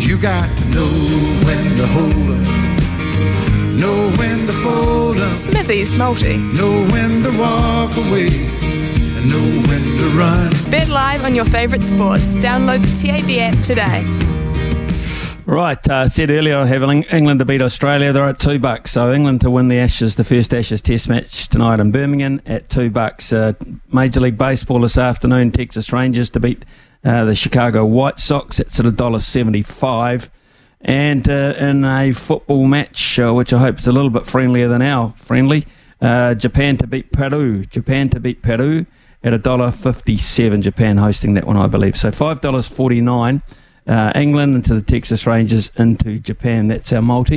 You got to know when to hold 'em, know when to fold 'em, Smithy's Multi. know when to walk away, and know when to run. Bet live on your favourite sports. Download the TAB app today. Right, uh, said earlier I have England to beat Australia. They're at two bucks. So England to win the Ashes, the first Ashes Test match tonight in Birmingham at two bucks. Uh, Major League Baseball this afternoon, Texas Rangers to beat uh, the Chicago White Sox at sort of dollar seventy five. And uh, in a football match, uh, which I hope is a little bit friendlier than our friendly, uh, Japan to beat Peru. Japan to beat Peru at a dollar fifty-seven. Japan hosting that one, I believe. So five dollars forty-nine. Uh, England into the Texas Rangers into Japan. That's our multi.